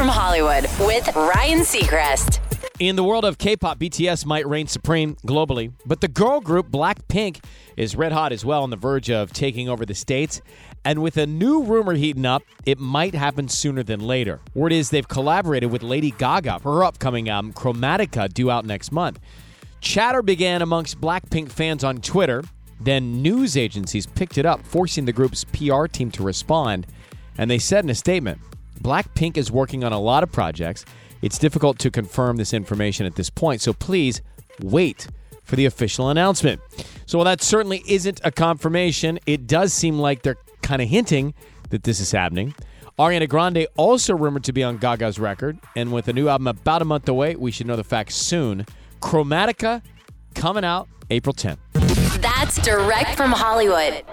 from Hollywood with Ryan Seacrest. In the world of K-pop, BTS might reign supreme globally, but the girl group Blackpink is red hot as well on the verge of taking over the states. And with a new rumor heating up, it might happen sooner than later. Word is they've collaborated with Lady Gaga for her upcoming album Chromatica due out next month. Chatter began amongst Blackpink fans on Twitter. Then news agencies picked it up, forcing the group's PR team to respond. And they said in a statement Blackpink is working on a lot of projects. It's difficult to confirm this information at this point, so please wait for the official announcement. So, while that certainly isn't a confirmation, it does seem like they're kind of hinting that this is happening. Ariana Grande also rumored to be on Gaga's record, and with a new album about a month away, we should know the facts soon. Chromatica coming out April 10th. That's direct from Hollywood.